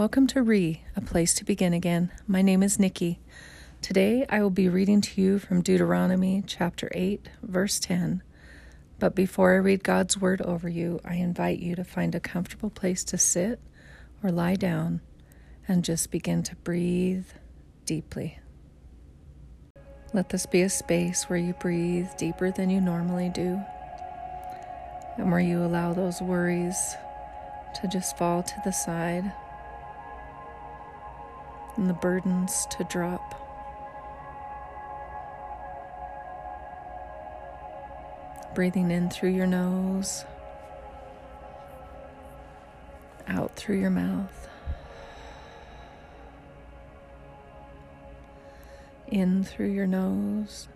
Welcome to Re, a place to begin again. My name is Nikki. Today I will be reading to you from Deuteronomy chapter 8, verse 10. But before I read God's word over you, I invite you to find a comfortable place to sit or lie down and just begin to breathe deeply. Let this be a space where you breathe deeper than you normally do and where you allow those worries to just fall to the side and the burdens to drop. Breathing in through your nose, out through your mouth, in through your nose,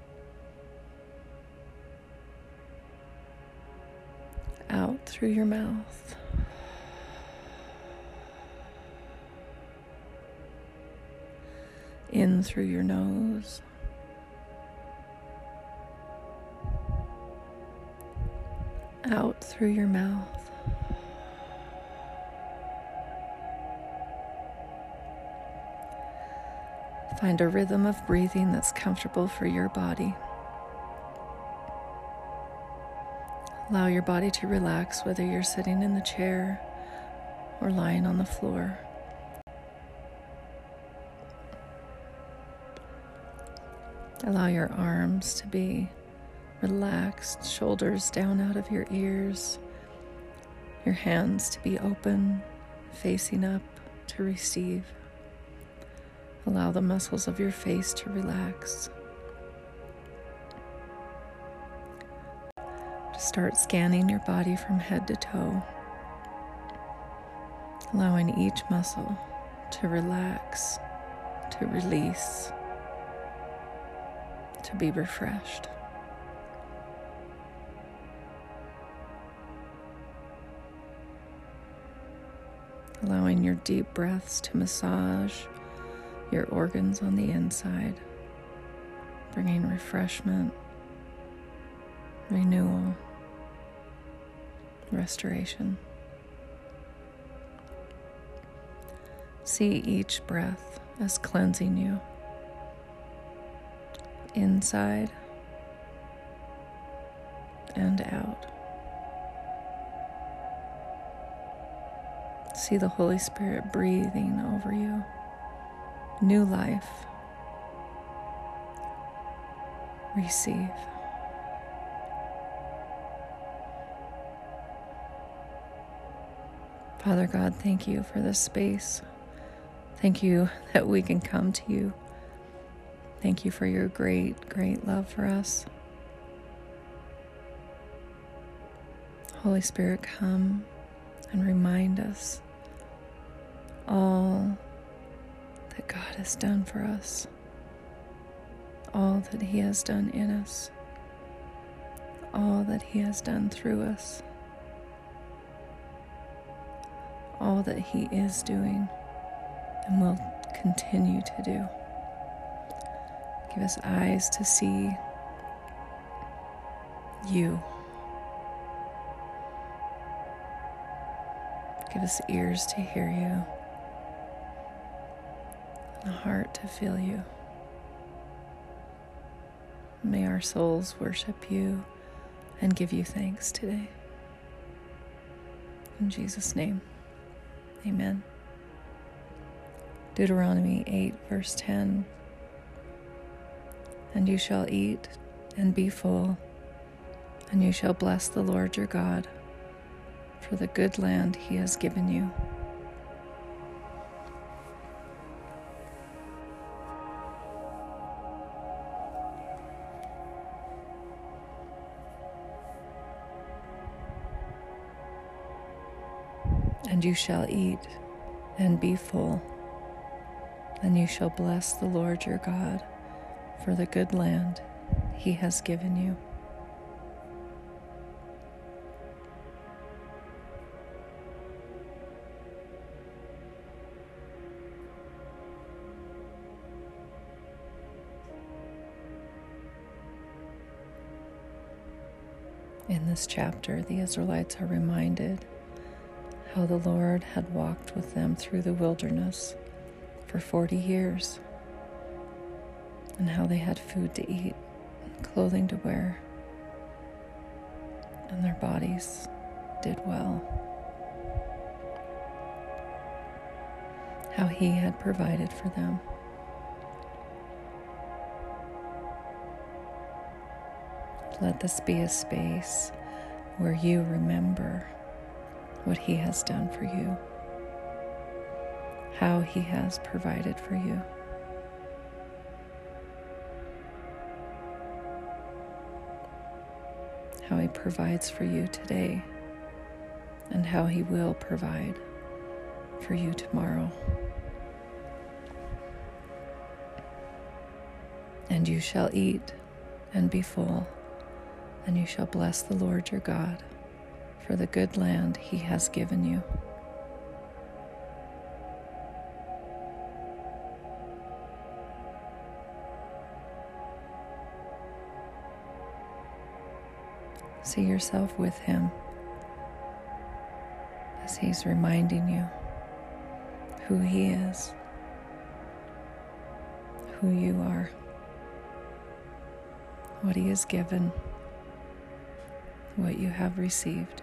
out through your mouth. In through your nose. Out through your mouth. Find a rhythm of breathing that's comfortable for your body. Allow your body to relax whether you're sitting in the chair or lying on the floor. Allow your arms to be relaxed, shoulders down out of your ears, your hands to be open, facing up to receive. Allow the muscles of your face to relax. To start scanning your body from head to toe, allowing each muscle to relax, to release to be refreshed. Allowing your deep breaths to massage your organs on the inside, bringing refreshment, renewal, restoration. See each breath as cleansing you inside and out. See the Holy Spirit breathing over you. New life. Receive. Father God, thank you for this space. Thank you that we can come to you Thank you for your great, great love for us. Holy Spirit, come and remind us all that God has done for us, all that He has done in us, all that He has done through us, all that He is doing and will continue to do. Give us eyes to see you. Give us ears to hear you, and a heart to feel you. May our souls worship you and give you thanks today. In Jesus' name, amen. Deuteronomy 8, verse 10 and you shall eat and be full, and you shall bless the Lord your God for the good land he has given you. And you shall eat and be full, and you shall bless the Lord your God for the good land He has given you. In this chapter, the Israelites are reminded how the Lord had walked with them through the wilderness for forty years, and how they had food to eat, clothing to wear, and their bodies did well. How He had provided for them. Let this be a space where you remember what He has done for you, how He has provided for you. How He provides for you today, and how He will provide for you tomorrow. And you shall eat and be full, and you shall bless the Lord your God for the good land he has given you. See yourself with him as he's reminding you who he is, who you are, what he has given, what you have received.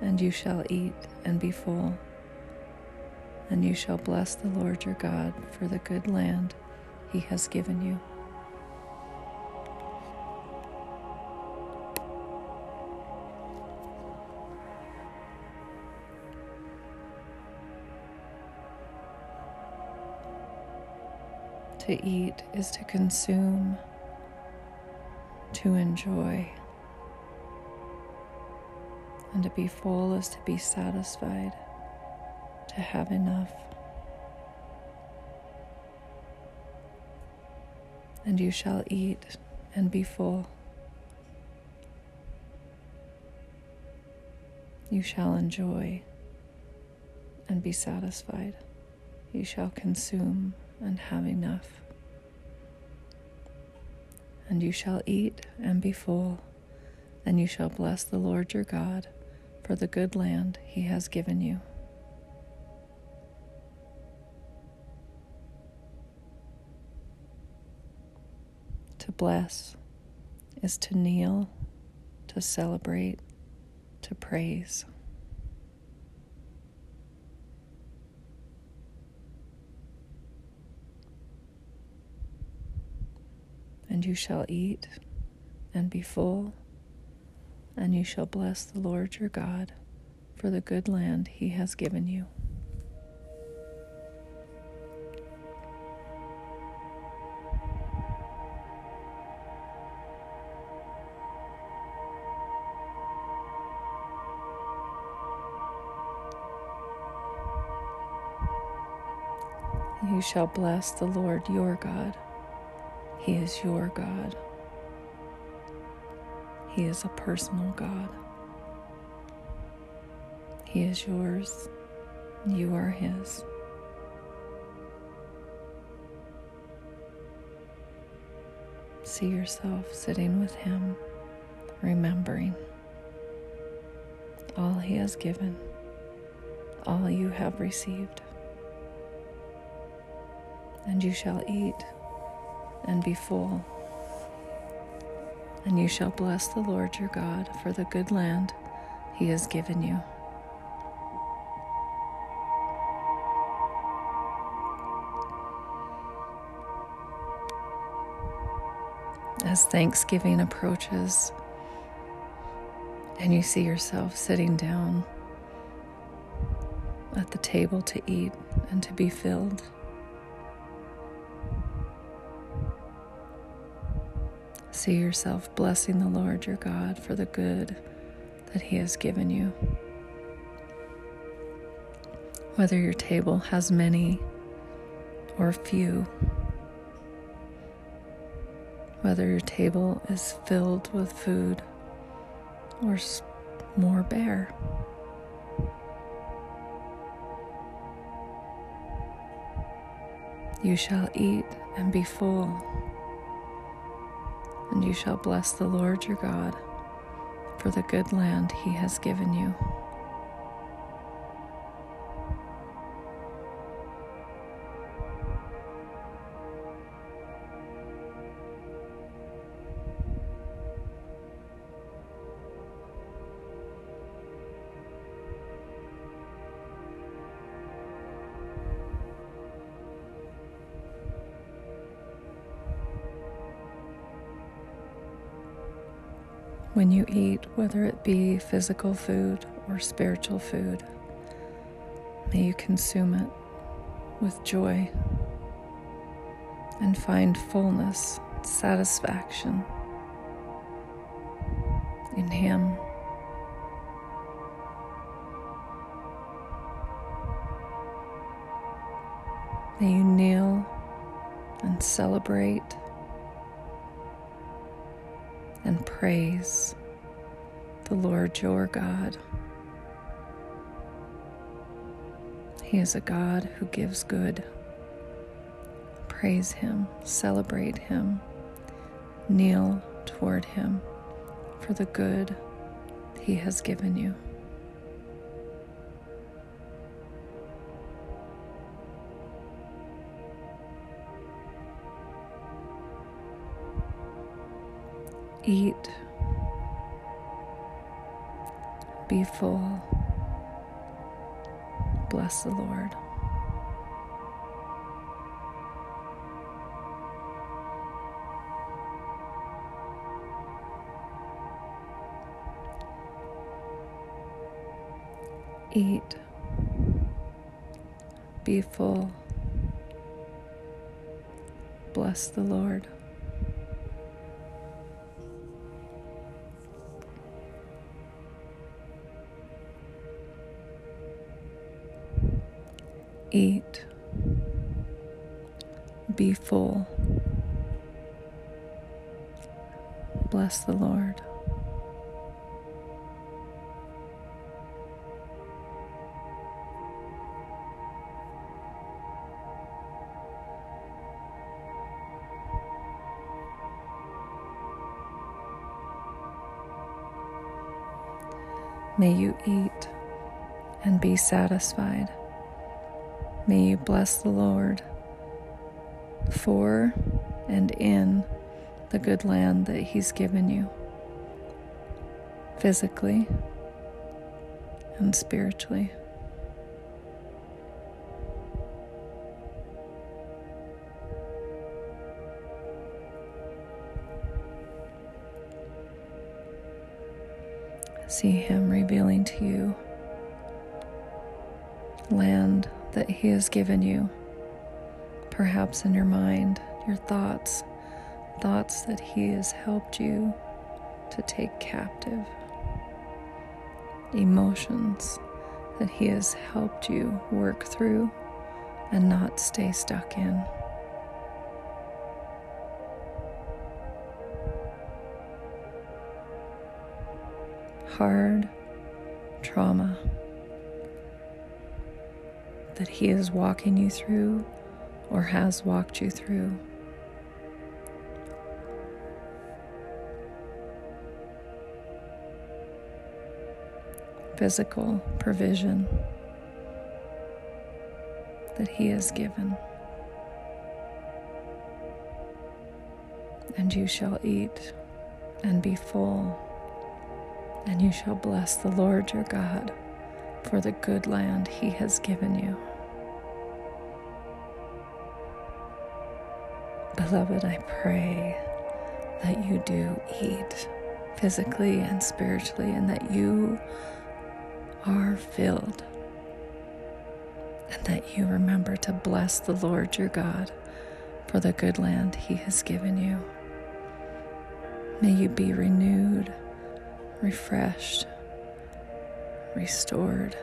and you shall eat and be full. And you shall bless the Lord your God for the good land he has given you. To eat is to consume, to enjoy. And to be full is to be satisfied, to have enough. And you shall eat and be full. You shall enjoy and be satisfied. You shall consume and have enough. And you shall eat and be full, and you shall bless the Lord your God for the good land he has given you. To bless is to kneel, to celebrate, to praise. And you shall eat and be full and you shall bless the Lord your God for the good land he has given you. You shall bless the Lord your God. He is your God. He is a personal God. He is yours, you are His. See yourself sitting with Him, remembering all He has given, all you have received. And you shall eat and be full and you shall bless the Lord your God for the good land he has given you. As Thanksgiving approaches, and you see yourself sitting down at the table to eat and to be filled. See yourself blessing the Lord your God for the good that He has given you. Whether your table has many or few, whether your table is filled with food or more bare. You shall eat and be full and you shall bless the Lord your God for the good land he has given you. When you eat, whether it be physical food or spiritual food, may you consume it with joy and find fullness, satisfaction in Him. May you kneel and celebrate and praise the Lord your God. He is a God who gives good. Praise Him, celebrate Him, kneel toward Him for the good He has given you. Eat. Be full. Bless the Lord. Eat. Be full. Bless the Lord. Eat. Be full. Bless the Lord. May you eat and be satisfied. May you bless the Lord for and in the good land that He's given you, physically and spiritually. See Him revealing to you that He has given you, perhaps in your mind, your thoughts, thoughts that He has helped you to take captive, emotions that He has helped you work through and not stay stuck in. Hard trauma that He is walking you through or has walked you through. Physical provision that He has given. And you shall eat and be full, and you shall bless the Lord your God for the good land He has given you. Beloved, I pray that you do eat physically and spiritually and that you are filled and that you remember to bless the Lord your God for the good land he has given you. May you be renewed, refreshed, restored,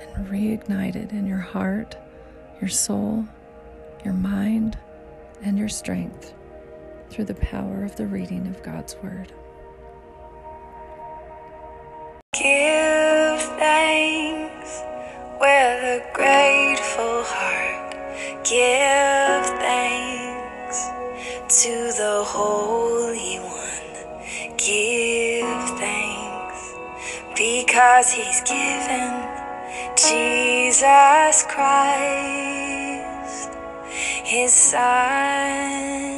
and reignited in your heart, your soul, your mind, and your strength through the power of the reading of God's Word. Give thanks with a grateful heart. Give thanks to the Holy One. Give thanks because He's given Jesus Christ his side.